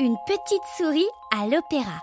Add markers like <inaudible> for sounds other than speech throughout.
Une petite souris à l'opéra.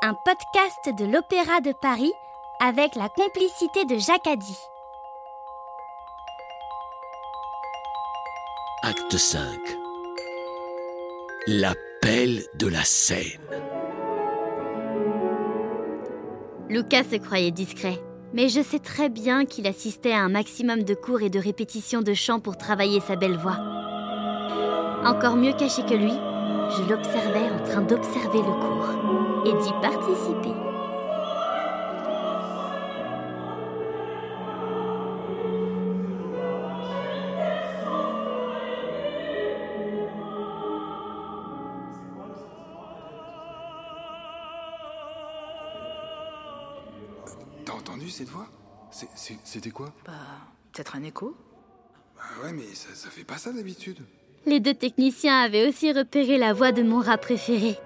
Un podcast de l'Opéra de Paris avec la complicité de Jacques Addy. Acte 5 L'appel de la Seine. Lucas se croyait discret, mais je sais très bien qu'il assistait à un maximum de cours et de répétitions de chant pour travailler sa belle voix. Encore mieux caché que lui, je l'observais en train d'observer le cours et d'y participer. T'as entendu cette voix? C'était quoi? Bah, peut-être un écho? Bah ouais, mais ça, ça fait pas ça d'habitude. Les deux techniciens avaient aussi repéré la voix de mon rat préféré.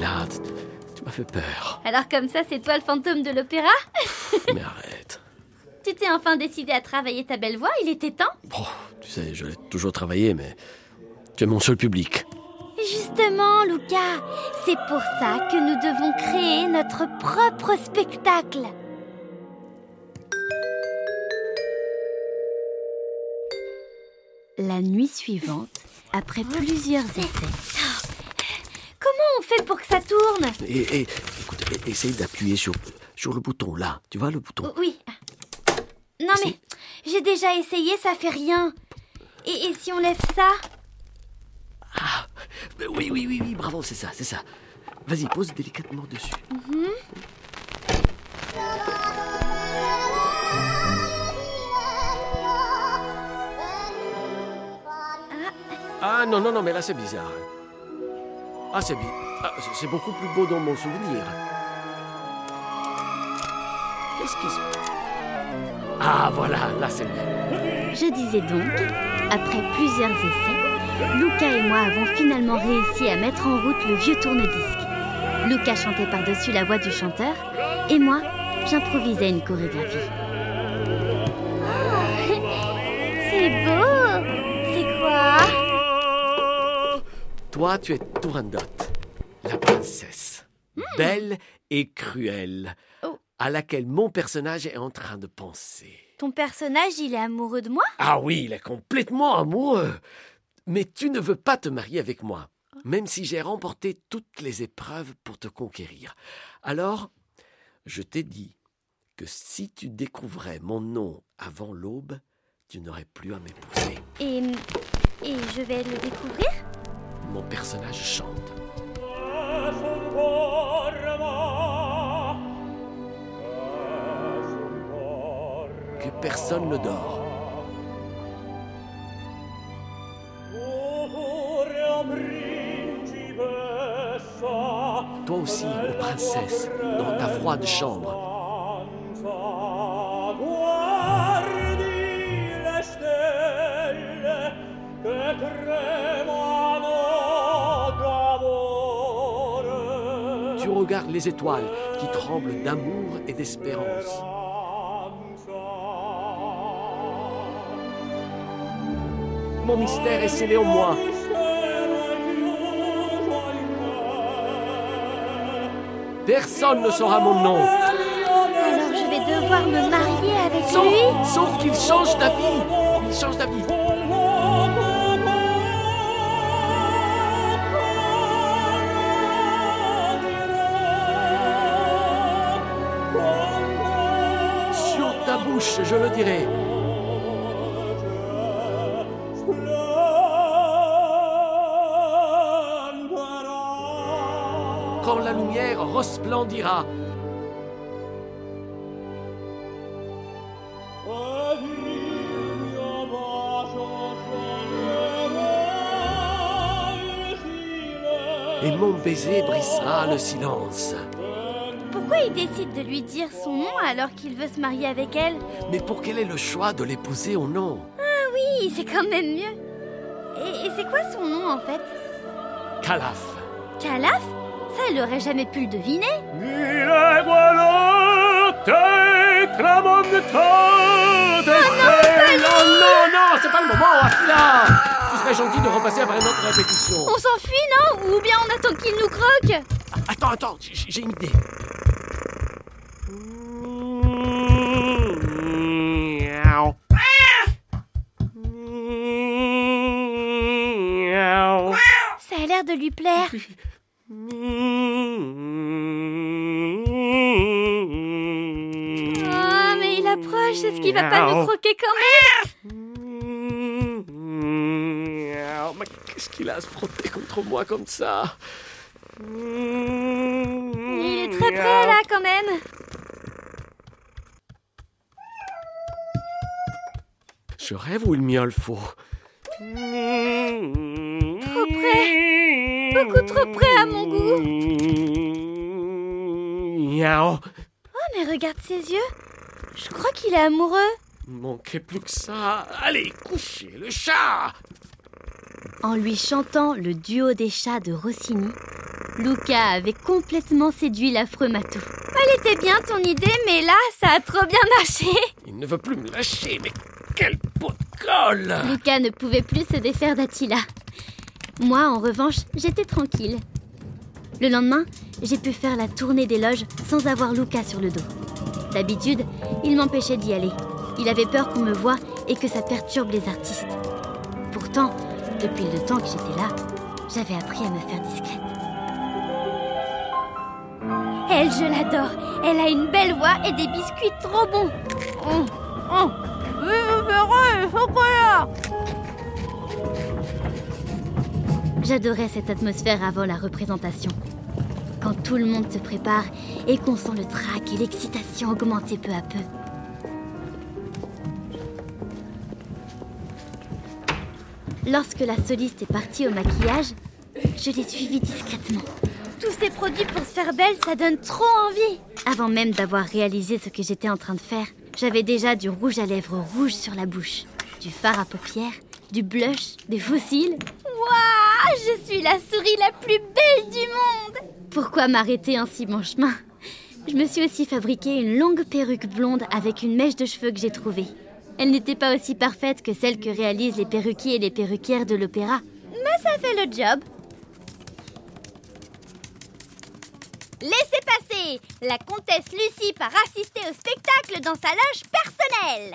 Là Tu, m'as fait peur. Alors comme ça, c'est toi le fantôme de l'opéra? Mais arrête. <laughs> Tu t'es enfin décidé à travailler ta belle voix, il était temps? Bon, tu sais, je l'ai toujours travaillé, mais tu es mon seul public. Justement, Lucas, c'est pour ça que nous devons créer notre propre spectacle. La nuit suivante, après plusieurs essais. On fait pour que ça tourne Et, et écoute, essaye d'appuyer sur, sur le bouton là. Tu vois le bouton? Oui. Non mais, j'ai déjà essayé, ça fait rien. Et, et si on lève ça? Ah Oui, oui, oui, oui, bravo, c'est ça, c'est ça. Vas-y, pose délicatement dessus. Ah non, non, non, mais là c'est bizarre. Ah, c'est bi- ah, c'est- beaucoup plus beau dans mon souvenir. Qu'est-ce qui se... Ah, voilà, là c'est mieux. Je disais donc, après plusieurs essais, Lucas et moi avons finalement réussi à mettre en route le vieux tourne-disque. Lucas chantait par-dessus la voix du chanteur et moi, j'improvisais une chorégraphie. <laughs> C'est beau Toi, tu es Turandot, la princesse. Belle et cruelle, Oh. à laquelle mon personnage est en train de penser. Ton personnage, il est amoureux de moi? Ah oui, il est complètement amoureux. Mais tu ne veux pas te marier avec moi, même si j'ai remporté toutes les épreuves pour te conquérir. Alors, je t'ai dit que si tu découvrais mon nom avant l'aube, tu n'aurais plus à m'épouser. Et, et je vais le découvrir? Mon personnage chante. Que personne ne dort. Toi aussi, princesse, dans ta froide chambre. Tu regardes les étoiles qui tremblent d'amour et d'espérance. Mon mystère est scellé en moi. Personne ne saura mon nom. Alors je vais devoir me marier avec Sauf, lui? sauf qu'il change d'avis. Il change d'avis. Je le dirai. Quand la lumière resplendira, et mon baiser brisera le silence. Pourquoi il décide de lui dire son nom alors qu'il veut se marier avec elle Mais pour qu'elle ait le choix de l'épouser ou non Oui, c'est quand même mieux. Et, et c'est quoi son nom en fait Calaf. Calaf Ça, elle aurait jamais pu le deviner. non, non, non, c'est pas le moment, Attila Tu serais gentil de repasser après notre répétition. On s'enfuit, non? Ou bien on attend qu'il nous croque? Attends, attends, j- j'ai une idée. Ça a l'air de lui plaire. Ah, mais il approche, est-ce qu'il va pas nous croquer quand même? Mais qu'est-ce qu'il a à se frotter contre moi comme ça? Il est très près là quand même. Je rêve ou il miaule faux Trop près. Beaucoup trop près à mon goût. Miaou. Oh, mais regarde ses yeux. Je crois qu'il est amoureux. Manquait plus que ça. Allez, couchez le chat En lui chantant le duo des chats de Rossini, Luca avait complètement séduit l'affreux matou. Elle était bien ton idée, mais là, ça a trop bien marché. Il ne veut plus me lâcher, mais quel pot de colle Luca ne pouvait plus se défaire d'Attila. Moi, en revanche, j'étais tranquille. Le lendemain, j'ai pu faire la tournée des loges sans avoir Luca sur le dos. D'habitude, il m'empêchait d'y aller. Il avait peur qu'on me voie et que ça perturbe les artistes. Pourtant, depuis le temps que j'étais là, j'avais appris à me faire discrète. Elle, je l'adore. Elle a une belle voix et des biscuits trop bons. Oh, oh. J'adorais cette atmosphère avant la représentation. Quand tout le monde se prépare et qu'on sent le trac et l'excitation augmenter peu à peu. Lorsque la soliste est partie au maquillage, je l'ai suivie discrètement. Tous ces produits pour se faire belle, ça donne trop envie. Avant même d'avoir réalisé ce que j'étais en train de faire, j'avais déjà du rouge à lèvres rouge sur la bouche, du fard à paupières, du blush, des fossiles. Waouh Je suis la souris la plus belle du monde Pourquoi m'arrêter ainsi mon chemin? Je me suis aussi fabriqué une longue perruque blonde avec une mèche de cheveux que j'ai trouvée. Elle n'était pas aussi parfaite que celle que réalisent les perruquiers et les perruquières de l'opéra. Mais ça fait le job. Laissez passer La comtesse Lucie part assister au spectacle dans sa loge personnelle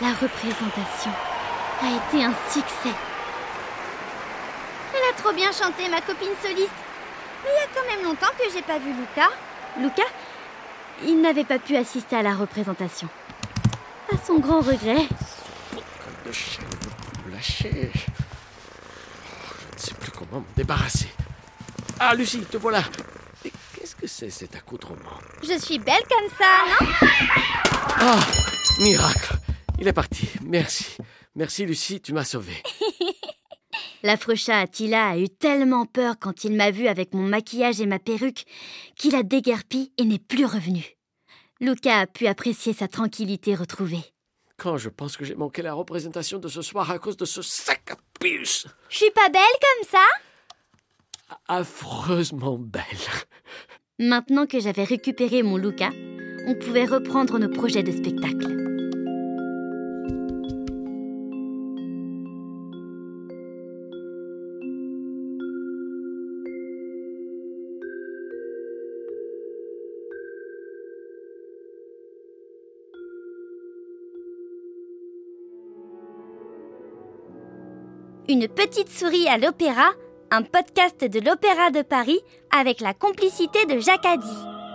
La représentation a été un succès. Elle a trop bien chanté, ma copine soliste. Mais il y a quand même longtemps que j'ai pas vu Luca. Luca Il n'avait pas pu assister à la représentation. À son grand regret. Comme de chien me lâcher. Oh, Je ne sais plus comment me débarrasser. Ah, Lucie, te voilà. Mais qu'est-ce que c'est cet accoutrement? Je suis belle comme ça, non? Ah, miracle. Il est parti. Merci. Merci, Lucie, tu m'as sauvé. L'affreux <laughs> chat Attila a eu tellement peur quand il m'a vu avec mon maquillage et ma perruque qu'il a déguerpi et n'est plus revenu. Luca a pu apprécier sa tranquillité retrouvée. Quand je pense que j'ai manqué la représentation de ce soir à cause de ce sac à puce. Je suis pas belle comme ça? Affreusement belle. Maintenant que j'avais récupéré mon Luca, on pouvait reprendre nos projets de spectacle. Une petite souris à l'opéra, un podcast de l'Opéra de Paris avec la complicité de Jacques Addy.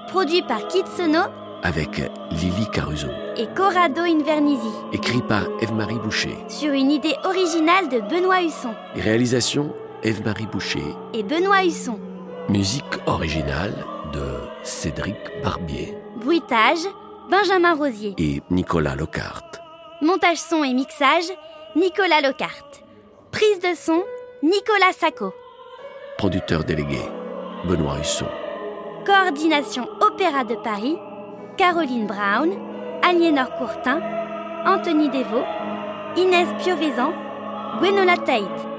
Produit par Kitsono Avec Lily Caruso. et Corrado Invernizzi. Écrit par Eve-Marie Boucher. Sur une idée originale de Benoît Husson. Réalisation Eve-Marie Boucher. Et Benoît Husson. Musique originale de Cédric Barbier Bruitage, Benjamin Rosier. et Nicolas Lockhart. Montage son et mixage, Nicolas Lockhart. Prise de son, Nicolas Sacco. Producteur délégué, Benoît Husson. Coordination Opéra de Paris, Caroline Brown, Aliénor Courtin, Anthony Devaux, Inès Piovesan, Gwenola Tate.